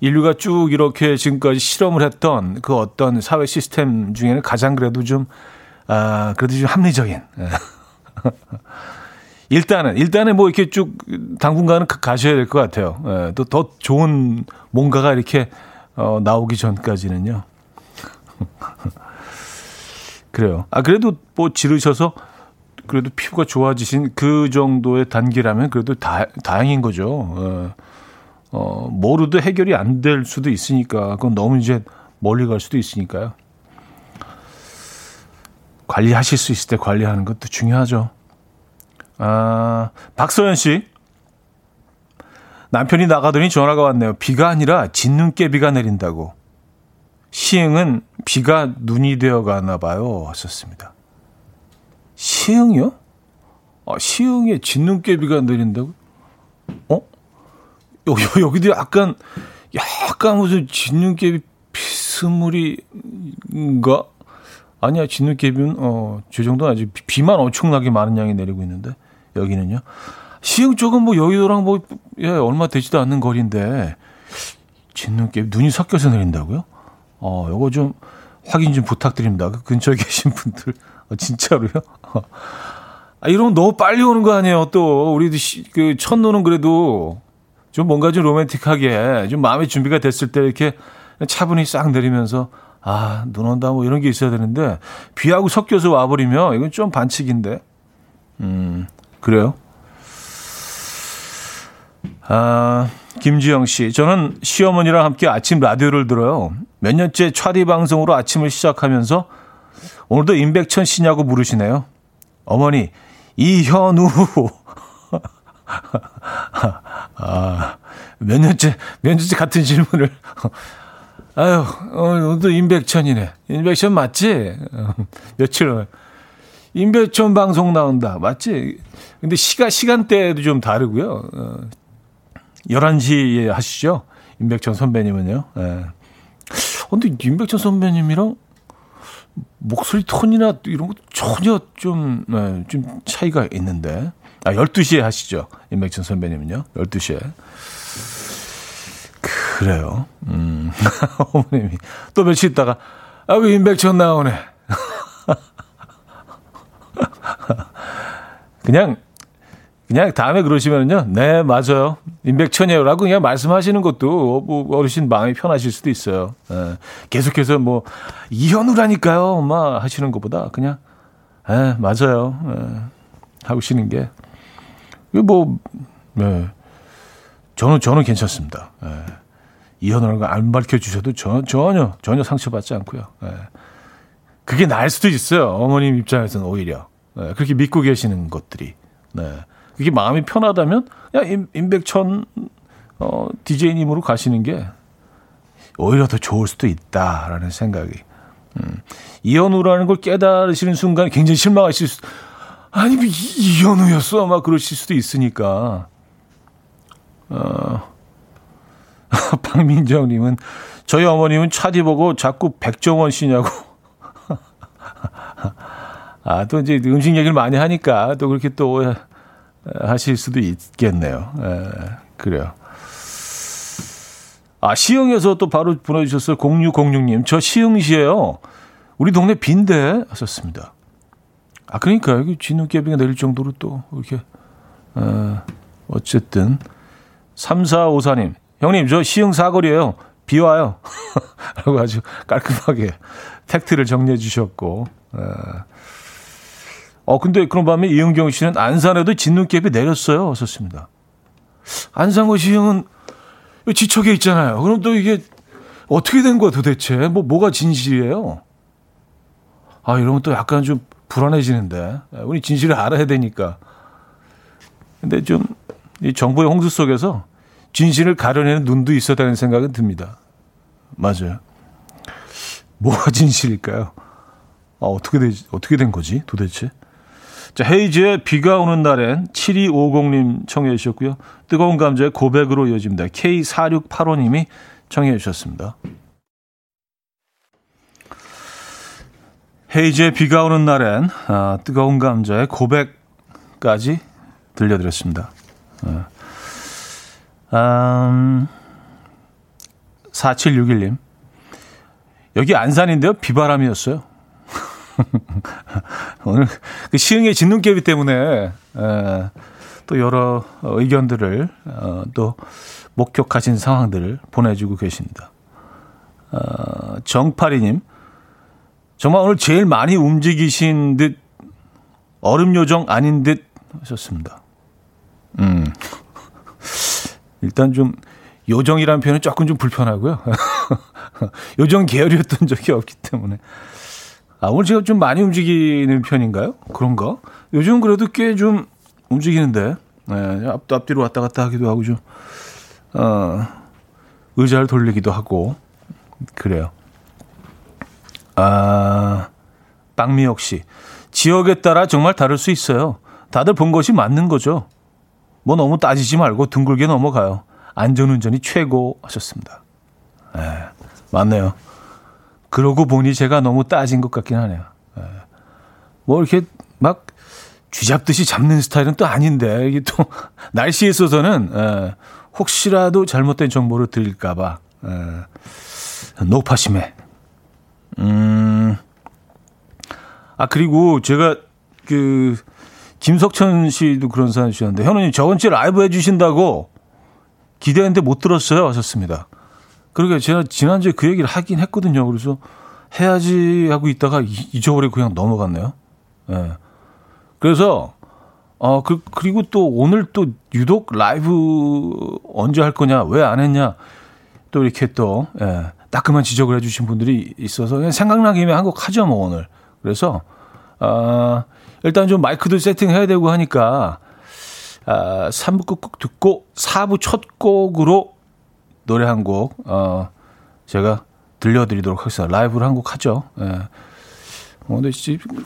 인류가 쭉 이렇게 지금까지 실험을 했던 그 어떤 사회 시스템 중에는 가장 그래도 좀 아, 그래도 좀 합리적인. 예. 일단은 일단은 뭐 이렇게 쭉 당분간은 가셔야 될 것 같아요. 예, 또더 좋은 뭔가가 이렇게 어, 나오기 전까지는요. 그래요. 아 그래도 뭐 지르셔서 그래도 피부가 좋아지신 그 정도의 단계라면 그래도 다, 다행인 거죠. 어, 어, 뭐로도 해결이 안 될 수도 있으니까 그건 너무 이제 멀리 갈 수도 있으니까요. 관리하실 수 있을 때 관리하는 것도 중요하죠. 아, 박서연 씨. 남편이 나가더니 전화가 왔네요. 비가 아니라 진눈깨비가 내린다고. 시흥은 비가 눈이 되어 가나 봐요. 하셨습니다. 시흥이요? 아, 시흥에 진눈깨비가 내린다고? 어? 여기, 여기도 약간, 약간 무슨 진눈깨비 비스물이인가? 아니야, 진눈깨비는, 어, 저 정도는 아직 비만 엄청나게 많은 양이 내리고 있는데, 여기는요. 시흥 쪽은 뭐 여의도랑 뭐, 예, 얼마 되지도 않는 거리인데, 진눈깨비, 눈이 섞여서 내린다고요? 어, 요거 좀 확인 좀 부탁드립니다. 그 근처에 계신 분들. 어, 진짜로요? 아, 이러면 너무 빨리 오는 거 아니에요, 또. 우리도 시, 그, 첫눈은 그래도 좀 뭔가 좀 로맨틱하게 좀 마음의 준비가 됐을 때 이렇게 차분히 싹 내리면서 아, 눈 온다 뭐 이런 게 있어야 되는데 비하고 섞여서 와버리면 이건 좀 반칙인데. 음, 그래요? 아, 김지영 씨. 저는 시어머니랑 함께 아침 라디오를 들어요. 몇 년째 차리 방송으로 아침을 시작하면서 오늘도 임백천 씨냐고 물으시네요. 어머니, 이현우. 아, 몇 년째, 몇 년째 같은 질문을. 아유, 어, 오늘도 임백천이네. 임백천 맞지? 며칠, 후 임백천 방송 나온다. 맞지? 근데 시가, 시간대도 좀 다르고요. 어, 11시에 하시죠? 임백천 선배님은요. 예. 근데 임백천 선배님이랑 목소리 톤이나 이런 것도 전혀 좀, 네, 좀 차이가 있는데. 아, 12시에 하시죠. 임백천 선배님은요. 12시에. 그래요. 음. 어머님이. 또 며칠 있다가, 아, 왜 임백천 나오네. 그냥 그냥 다음에 그러시면은요, 네, 맞아요. 임백천이에요라고 그냥 말씀하시는 것도 뭐 어르신 마음이 편하실 수도 있어요. 예. 계속해서 뭐, 이현우라니까요, 엄마 하시는 것보다 그냥, 예, 맞아요. 예. 하고 쉬는 게. 뭐, 네. 저는, 저는 괜찮습니다. 예. 이현우라는 거 안 밝혀주셔도 전, 전혀, 전혀 상처받지 않고요. 예. 그게 나을 수도 있어요. 어머님 입장에서는 오히려. 예. 그렇게 믿고 계시는 것들이. 네. 그게 마음이 편하다면 야 임, 임백천 어, DJ님으로 가시는 게 오히려 더 좋을 수도 있다라는 생각이. 음. 이현우라는 걸 깨달으시는 순간 굉장히 실망하실 수. 아니 뭐 이현우였어 아마 그러실 수도 있으니까. 어. 박민정님은 저희 어머님은 차디 보고 자꾸 백종원 씨냐고. 아, 또 이제 음식 얘기를 많이 하니까 또 그렇게 또 하실 수도 있겠네요. 에, 그래요. 아, 시흥에서 또 바로 보내주셨어요. 0606님. 저 시흥시에요. 우리 동네 빈대 하셨습니다. 아, 그러니까 여기 진눈깨비가 내릴 정도로 또 이렇게, 어, 어쨌든. 3454님, 형님, 저 시흥 사거리에요. 비 와요. 라고 아주 깔끔하게 팩트를 정리해 주셨고. 어, 어 근데 그런 밤에 이은경 씨는 안산에도 진눈깨비 내렸어요. 하셨습니다. 안산과 시흥은 지척에 있잖아요. 그럼 또 이게 어떻게 된 거야 도대체? 뭐, 뭐가 진실이에요? 아, 이러면 또 약간 좀 불안해지는데. 우리 진실을 알아야 되니까. 근데 좀, 이 정부의 홍수 속에서 진실을 가려내는 눈도 되는 생각은 듭니다. 맞아요. 뭐가 진실일까요? 아, 어떻게 되, 어떻게 된 거지, 도대체? 자, 헤이즈의 비가 오는 날엔 7250님 청해 주셨고요. 뜨거운 감자의 고백으로 이어집니다. K4685님이 청해 주셨습니다. 헤이즈의 비가 오는 날엔 아, 뜨거운 감자의 고백까지 들려드렸습니다. 아, 음, 4761님. 여기 안산인데요. 비바람이었어요. 오늘 그 시흥의 진눈깨비 때문에 에, 또 여러 의견들을 어, 또 목격하신 상황들을 보내주고 계십니다. 어, 정파리님, 정말 오늘 제일 많이 움직이신 듯 얼음 요정 아닌 듯 하셨습니다. 음. 일단 좀 요정이라는 표현은 조금 좀 불편하고요. 요정 계열이었던 적이 없기 때문에. 아, 오늘 제가 좀 많이 움직이는 편인가요? 그런가? 요즘 그래도 꽤 좀 움직이는데, 네, 앞, 앞뒤로 왔다 갔다 하기도 하고 좀, 어, 의자를 돌리기도 하고, 그래요. 아, 빵미역 씨. 지역에 따라 정말 다를 수 있어요. 다들 본 것이 맞는 거죠. 뭐 너무 따지지 말고 둥글게 넘어가요. 안전운전이 최고 하셨습니다. 네, 맞네요. 그러고 보니 제가 너무 따진 것 같긴 하네요. 네. 뭐 이렇게 막 쥐잡듯이 잡는 스타일은 또 아닌데 이게 또 날씨에 있어서는 에, 혹시라도 잘못된 정보를 드릴까봐 높아심에 음. 아 그리고 제가 그 김석천 씨도 그런 사연 주셨는데 현우님 저번 주에 라이브 해주신다고 기대했는데 못 들었어요 하셨습니다. 그러게 제가 지난주에 그 얘기를 하긴 했거든요. 그래서 해야지 하고 있다가 잊어버리고 그냥 넘어갔네요. 예. 네. 그래서 어 그, 그리고 또 오늘 또 유독 라이브 언제 할 거냐 왜 안 했냐 또 이렇게 또 예, 따끔한 지적을 해주신 분들이 있어서 그냥 생각난 김에 한 곡 하죠 뭐 오늘. 그래서 아 어, 일단 좀 마이크도 세팅해야 되고 하니까 아, 3부 끝곡 듣고 4부 첫 곡으로 노래 한 곡, 어, 제가 들려드리도록 하겠습니다. 라이브를 한곡 하죠. 예. 어, 근데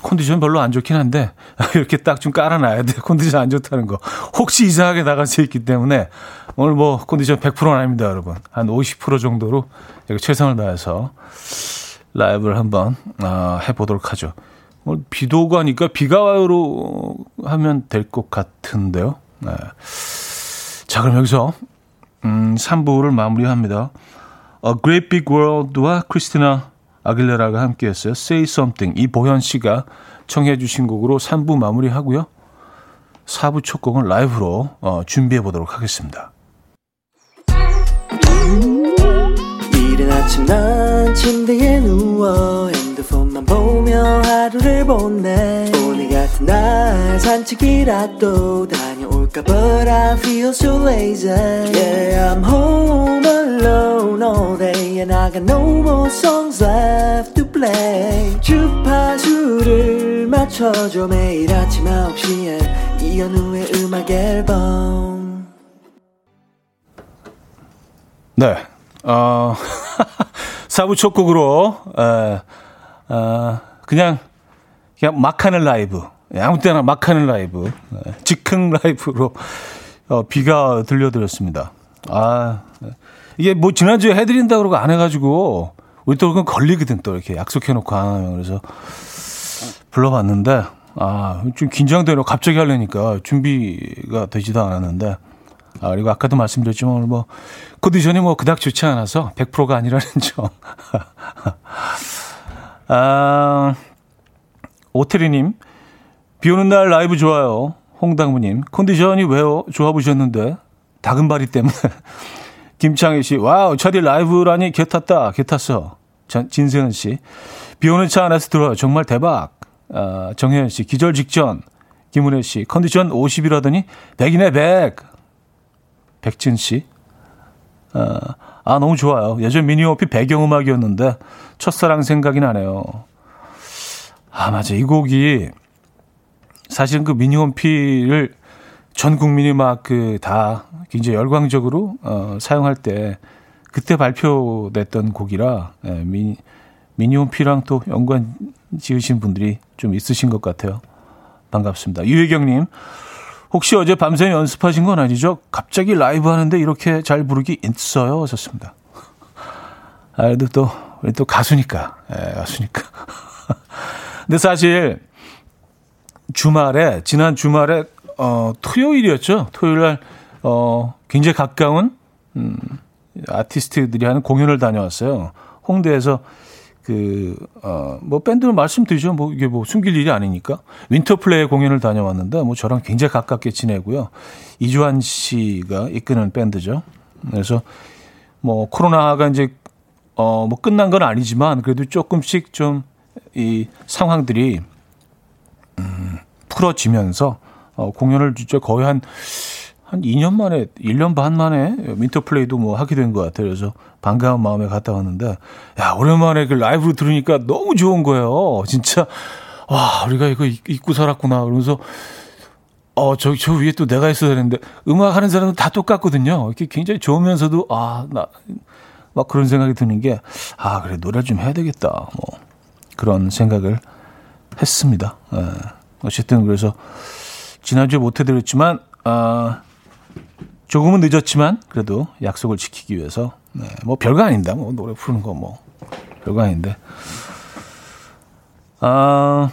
컨디션 별로 안 좋긴 한데, 이렇게 딱 좀 깔아놔야 돼. 컨디션 안 좋다는 거. 혹시 이상하게 나갈 수 있기 때문에, 오늘 뭐 컨디션 100%는 아닙니다, 여러분. 한 50% 정도로 최선을 다해서 라이브를 한번, 어, 해보도록 하죠. 오늘 비도 오고 하니까 비가 와요로 하면 될 것 같은데요. 네. 자, 그럼 여기서 음, 3부를 마무리합니다. A Great Big World와 크리스티나 아길레라가 함께했어요. Say Something. 이보현 씨가 청해 주신 곡으로 3부 마무리하고요. 4부 첫 곡은 라이브로 어, 준비해 보도록 하겠습니다. 이른 아침 난 침대에 누워 핸드폰만 보며 하루를 보내 오늘 같은 날 산책이라도 다 볼까 But I feel so lazy Yeah I'm home alone all day And I got no more songs left to play 주파수를 맞춰줘 매일 아침 9시에 이현우의 음악 앨범 네 어, 사부 첫 곡으로 에, 어, 그냥 그냥 막 하는 라이브 예, 아무 때나 막 하는 라이브, 예, 즉흥 라이브로 어, 비가 들려드렸습니다. 아, 이게 뭐 지난주에 해드린다 그러고 안 해가지고 우리 또 그건 걸리거든 또 이렇게 약속해놓고 안 하면 그래서 불러봤는데 아, 좀 긴장되려 갑자기 하려니까 준비가 되지도 않았는데 아, 그리고 아까도 말씀드렸지만 오늘 뭐 컨디션이 뭐 그닥 좋지 않아서 100%가 아니라는 점. 아, 오태리님, 비 오는 날 라이브 좋아요. 홍당무님, 컨디션이 왜요? 좋아 보이셨는데. 다금바리 때문에. 김창희 씨, 와우, 차디 라이브라니 개 탔다, 개 탔어. 진세은 씨, 비 오는 차 안에서 들어요. 정말 대박. 아, 정혜연 씨, 기절 직전. 김은혜 씨, 컨디션 50이라더니 100이네, 100. 백진 씨, 아, 아, 너무 좋아요. 예전 미니오피 배경음악이었는데 첫사랑 생각이 나네요. 아, 맞아. 이 곡이 사실은 그 미니홈피를 전 국민이 막 그 다 굉장히 열광적으로 어, 사용할 때 그때 발표됐던 곡이라 예, 미니 미니홈피랑 또 연관 지으신 분들이 좀 있으신 것 같아요. 반갑습니다. 유혜경님, 혹시 어제 밤새 연습하신 건 아니죠? 갑자기 라이브 하는데 이렇게 잘 부르기 있어요? 하셨습니다. 아, 그래도 또, 우리 또 가수니까. 예, 가수니까. 근데 사실, 주말에, 지난 주말에, 어, 토요일이었죠? 토요일 날, 어, 굉장히 가까운, 음, 아티스트들이 하는 공연을 다녀왔어요. 홍대에서 그, 어, 뭐, 밴드는 말씀드리죠. 뭐, 이게 뭐, 숨길 일이 아니니까. 윈터플레이 공연을 다녀왔는데, 뭐, 저랑 굉장히 가깝게 지내고요. 이주환 씨가 이끄는 밴드죠. 그래서, 뭐, 코로나가 이제, 어, 뭐, 끝난 건 아니지만, 그래도 조금씩 좀, 이 상황들이, 음, 풀어지면서, 어, 공연을 진짜 거의 한, 한 2년 만에, 1년 반 만에 윈터플레이도 뭐 하게 된 것 같아요. 그래서 반가운 마음에 갔다 왔는데, 야, 오랜만에 그 라이브로 들으니까 너무 좋은 거예요. 진짜, 와, 우리가 이거 잊고 살았구나. 그러면서, 어, 저, 저 위에 또 내가 있어야 되는데, 음악 하는 사람은 다 똑같거든요. 이렇게 굉장히 좋으면서도, 아, 나, 막 그런 생각이 드는 게, 아, 그래, 노래 좀 해야 되겠다. 뭐, 그런 생각을 했습니다. 예. 어쨌든, 그래서, 지난주에 못 해드렸지만, 아, 조금은 늦었지만 그래도 약속을 지키기 위해서 네, 뭐 별거 아닌다. 뭐 노래 부르는 거 뭐 별거 아닌데. 아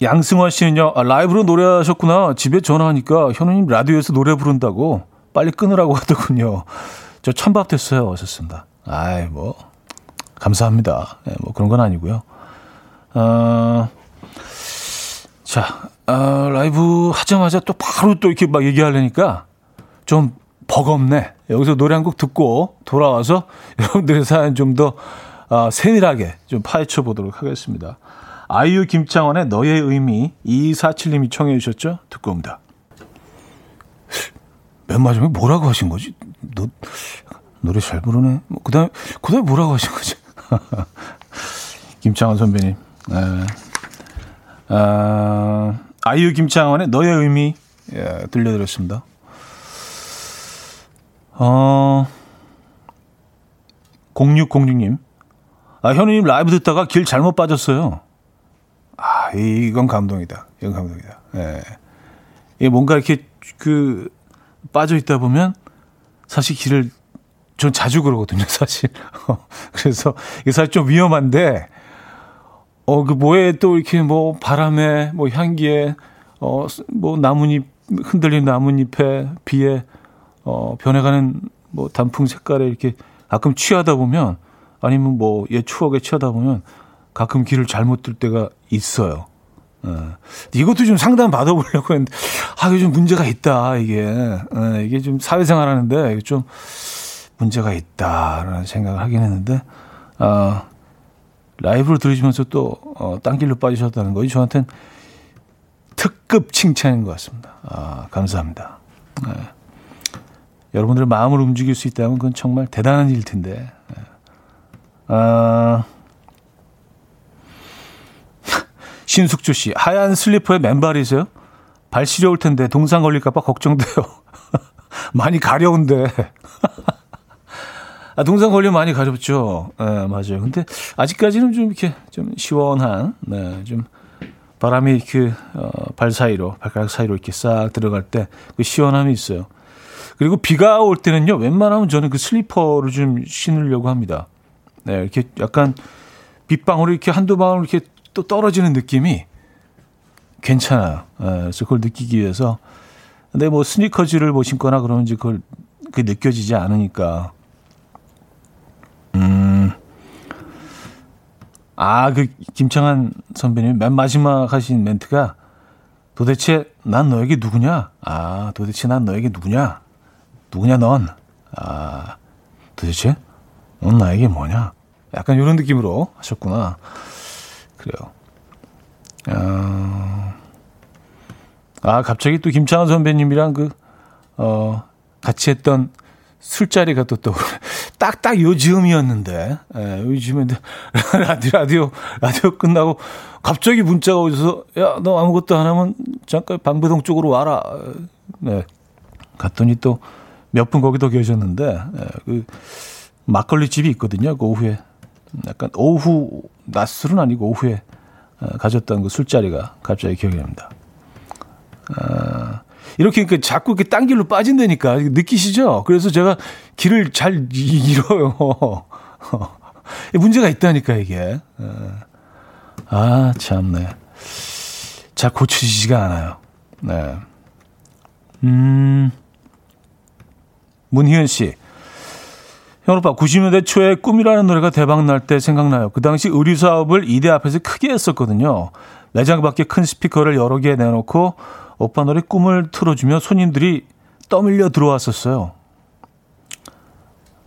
양승원 씨는요. 아, 라이브로 노래하셨구나. 집에 전화하니까 현우님 라디오에서 노래 부른다고 빨리 끊으라고 하더군요. 저 천밥 됐어요. 하셨습니다. 아이 뭐 감사합니다. 네, 뭐 그런 건 아니고요. 아 자, 아, 라이브 하자마자 또 바로 또 이렇게 막 얘기하려니까 좀 버겁네. 여기서 노래 한 곡 듣고 돌아와서 여러분들의 사연 좀더 아, 세밀하게 좀 파헤쳐 보도록 하겠습니다. 아이유 김창원의 너의 의미 2247님이 청해 주셨죠? 듣고 옵니다. 맨 마지막에 뭐라고 하신 거지? 너 노래 잘 부르네. 뭐, 그다음에 그다음에 뭐라고 하신 거지? 김창원 선배님. 네. 아, 아이유 김창원의 너의 의미 예, 들려드렸습니다. 어, 0606님. 아, 현우님 라이브 듣다가 길 잘못 빠졌어요. 아, 이건 감동이다. 이건 감동이다. 예. 이 뭔가 이렇게 그 빠져 있다 보면 사실 길을 전 자주 그러거든요, 사실. 그래서 이게 사실 좀 위험한데 어, 그 뭐에 또 이렇게 뭐 바람에 뭐 향기에 어, 뭐 나뭇잎, 흔들린 나뭇잎에 비에 어, 변해가는 뭐 단풍 색깔에 이렇게 가끔 취하다 보면 아니면 뭐 옛 추억에 취하다 보면 가끔 길을 잘못 들 때가 있어요. 어. 이것도 좀 상담 받아보려고 했는데, 아, 이게 좀 문제가 있다, 이게. 어, 이게 좀 사회생활 하는데, 이게 좀 문제가 있다라는 생각을 하긴 했는데, 아, 라이브로 들으시면서 또, 어, 딴 길로 빠지셨다는 것이 저한테는 특급 칭찬인 것 같습니다. 아, 감사합니다. 네. 여러분들의 마음을 움직일 수 있다면 그건 정말 대단한 일 텐데. 네. 아, 신숙주 씨, 하얀 슬리퍼에 맨발이세요? 발 시려울 텐데 동상 걸릴까봐 걱정돼요. 많이 가려운데. 아, 동상 걸리면 많이 가렵죠. 네, 맞아요. 근데 아직까지는 좀 이렇게 좀 시원한, 네, 좀 바람이 그, 어, 발 사이로, 발가락 사이로 이렇게 싹 들어갈 때 그 시원함이 있어요. 그리고 비가 올 때는요, 웬만하면 저는 그 슬리퍼를 좀 신으려고 합니다. 네, 이렇게 약간 빗방울이 이렇게 한두 방울 이렇게 또 떨어지는 느낌이 괜찮아요. 네, 그래서 그걸 느끼기 위해서. 근데 뭐 스니커즈를 뭐 신거나 그러면 이제 그걸 그 느껴지지 않으니까. 음. 아, 그 김창한 선배님 맨 마지막 하신 멘트가 도대체 난 너에게 누구냐? 아, 도대체 난 너에게 누구냐? 누구냐 넌? 아, 도대체 넌 나에게 뭐냐? 약간 이런 느낌으로 하셨구나. 그래요. 어, 아, 갑자기 또 김창완 선배님이랑 그, 어, 같이 했던 술자리가 또 또, 딱딱 요즘이었는데, 예, 요즘에 라디오, 라디오, 라디오 끝나고 갑자기 문자가 오셔서, 야, 너 아무것도 안 하면 잠깐 방배동 쪽으로 와라. 네. 갔더니 또 몇 분 거기 더 계셨는데, 예, 그, 막걸리 집이 있거든요. 그 오후에. 약간 오후, 낮술은 아니고 오후에 어, 가졌던 그 술자리가 갑자기 기억이 납니다. 아, 이렇게 그 자꾸 이렇게 딴 길로 빠진다니까 느끼시죠? 그래서 제가 길을 잘 잃어요. 문제가 있다니까 이게. 아 참네. 잘 고쳐지지가 않아요. 네. 음. 문희은 씨. 형 오빠 90년대 초에 꿈이라는 노래가 대박 날 때 생각나요. 그 당시 의류 사업을 이대 앞에서 크게 했었거든요. 매장 밖에 큰 스피커를 여러 개 내놓고 오빠 노래 꿈을 틀어주며 손님들이 떠밀려 들어왔었어요.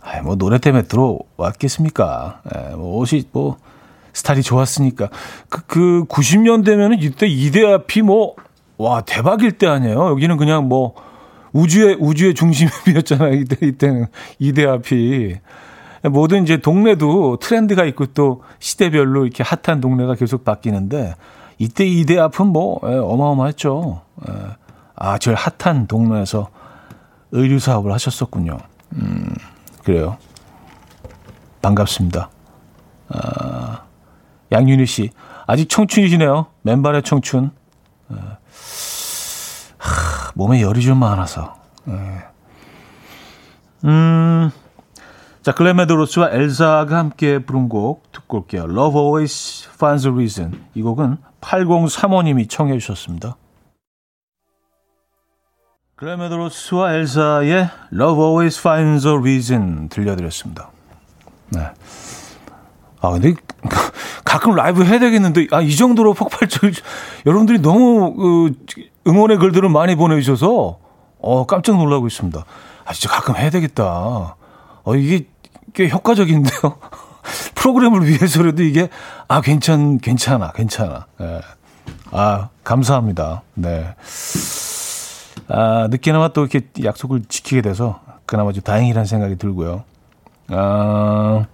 아이, 뭐 노래 때문에 들어왔겠습니까? 에, 뭐 옷이 뭐 스타일이 좋았으니까. 그, 그 90년대면은 이때 이대 앞이 뭐, 와, 대박일 때 아니에요. 여기는 그냥 뭐 우주의 우주의 중심이었잖아요. 이때 이때는 이대 앞이 모든 이제 동네도 트렌드가 있고 또 시대별로 이렇게 핫한 동네가 계속 바뀌는데 이때 이대 앞은 뭐 예, 어마어마했죠. 예. 아, 제일 핫한 동네에서 의류 사업을 하셨었군요. 음, 그래요. 반갑습니다. 아, 양윤희 씨 아직 청춘이시네요. 맨발의 청춘. 아, 하, 몸에 열이 좀 많아서. 네. 음, 자, 글레메드로스와 엘사가 함께 부른 곡 듣고 올게요. Love Always Finds a Reason. 이 곡은 8035님이 청해 주셨습니다. 글레메드로스와 엘사의 Love Always Finds a Reason 들려드렸습니다. 네. 아, 근데 가끔 라이브 해야 되겠는데, 아, 이 정도로 폭발적, 여러분들이 너무, 그, 응원의 글들을 많이 보내주셔서, 어, 깜짝 놀라고 있습니다. 아, 진짜 가끔 해야 되겠다. 어, 이게 꽤 효과적인데요. 프로그램을 위해서라도 이게, 아, 괜찮, 괜찮아, 괜찮아. 네. 아, 감사합니다. 네. 아, 늦게나마 또 이렇게 약속을 지키게 돼서, 그나마 좀 다행이라는 생각이 들고요. 아,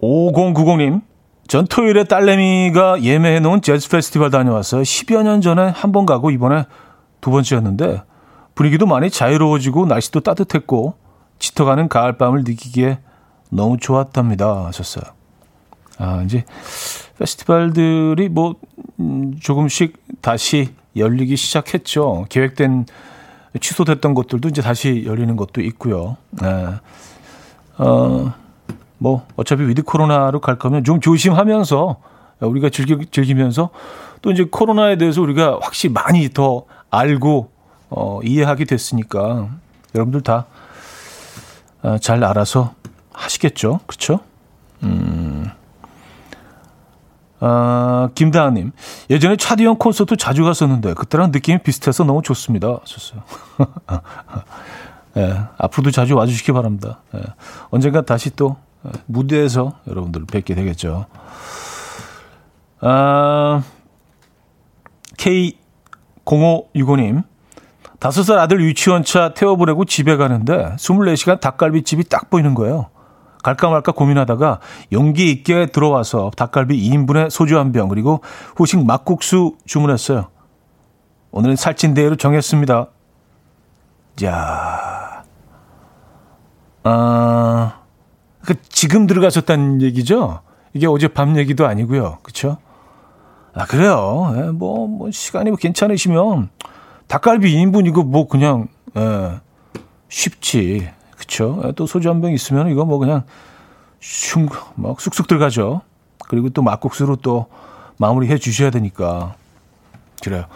5090님, 전 토요일에 딸내미가 예매해 놓은 재즈 페스티벌 다녀왔어요. 10여 년 전에 한 번 가고 이번에 두 번째였는데 분위기도 많이 자유로워지고 날씨도 따뜻했고 짙어가는 가을밤을 느끼기에 너무 좋았답니다. 하셨어요. 아, 이제 페스티벌들이 뭐 음, 조금씩 다시 열리기 시작했죠. 계획된 취소됐던 것들도 이제 다시 열리는 것도 있고요. 네. 어, 뭐 어차피 with 코로나로 갈 거면 좀 조심하면서 우리가 즐기, 즐기면서 또 이제 코로나에 대해서 우리가 확실히 많이 더 알고 어, 이해하게 됐으니까 여러분들 다 잘 어, 알아서 하시겠죠, 그렇죠? 음. 아, 김다하님. 예전에 차디 형 콘서트 자주 갔었는데, 그때랑 느낌이 비슷해서 너무 좋습니다. 하셨어요. 예, 앞으로도 자주 와주시기 바랍니다. 예, 언젠가 다시 또 무대에서 여러분들 뵙게 되겠죠. 아, K0565님. 다섯 살 아들 유치원차 태워보내고 집에 가는데 24시간 닭갈비집이 딱 보이는 거예요. 갈까 말까 고민하다가 용기 있게 들어와서 닭갈비 2인분에 소주 한 병 그리고 후식 막국수 주문했어요. 오늘은 살찐 대회로 정했습니다. 자, 아, 그 지금 들어가셨다는 얘기죠? 이게 어제 밤 얘기도 아니고요. 그렇죠? 아, 그래요. 예, 뭐, 뭐, 시간이 뭐 괜찮으시면 닭갈비 2인분 이거 뭐 그냥, 예, 쉽지. 그쵸? 예, 또 소주 한 병 있으면 이거 뭐 그냥 슝, 막 쑥쑥 들어가죠. 그리고 또 막국수로 또 마무리 해 주셔야 되니까. 그래요.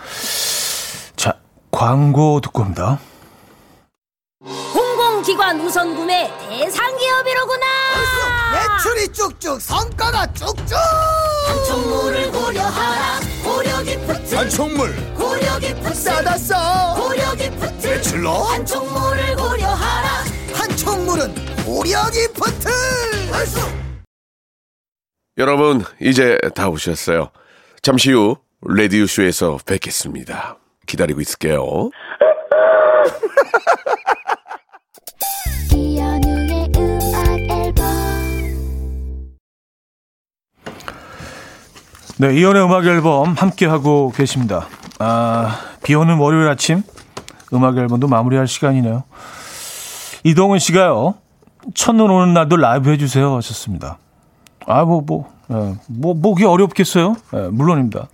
자, 광고 듣고 옵니다. 공공기관 우선 구매 대상 기업이로구나. 매출이 쭉쭉 성과가 쭉쭉 한총물을 고려하라 고려 기프트 한총물 고려 기프트 싸다 싸 고려 기프트 매출로 한총물을 고려하라 한총물은 고려 기프트 여러분, 이제 다 오셨어요. 잠시 후, 레디오쇼에서 뵙겠습니다. 기다리고 있을게요. 네, 이연의 음악 앨범 함께 하고 계십니다. 아, 비 오는 월요일 아침 음악 앨범도 마무리할 시간이네요. 이동은 씨가요. 첫눈 오는 날도 라이브 해주세요 하셨습니다. 아, 뭐, 뭐, 예, 뭐, 뭐기 어렵겠어요? 예, 물론입니다.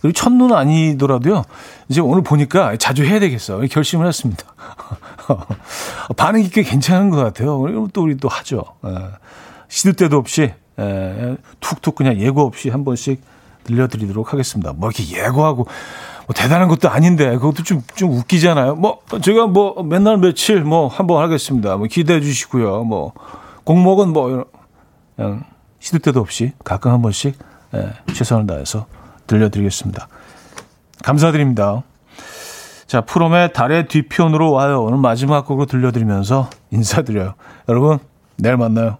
그리고 첫눈 아니더라도요. 이제 오늘 보니까 자주 해야 되겠어. 결심을 했습니다. 반응이 꽤 괜찮은 것 같아요. 그리고 또 우리 또 하죠. 예, 시도 때도 없이 예, 툭툭 그냥 예고 없이 한 번씩 들려드리도록 하겠습니다. 뭐 이렇게 예고하고 뭐 대단한 것도 아닌데 그것도 좀 좀 웃기잖아요. 뭐 제가 뭐 맨날 며칠 뭐 한번 하겠습니다. 뭐 기대해 주시고요. 뭐 공목은 뭐 그냥 시도 때도 없이 가끔 한 번씩 예, 최선을 다해서 들려드리겠습니다. 감사드립니다. 자, 프롬의 달의 뒤편으로 와요. 오늘 마지막 곡으로 들려드리면서 인사드려요. 여러분, 내일 만나요.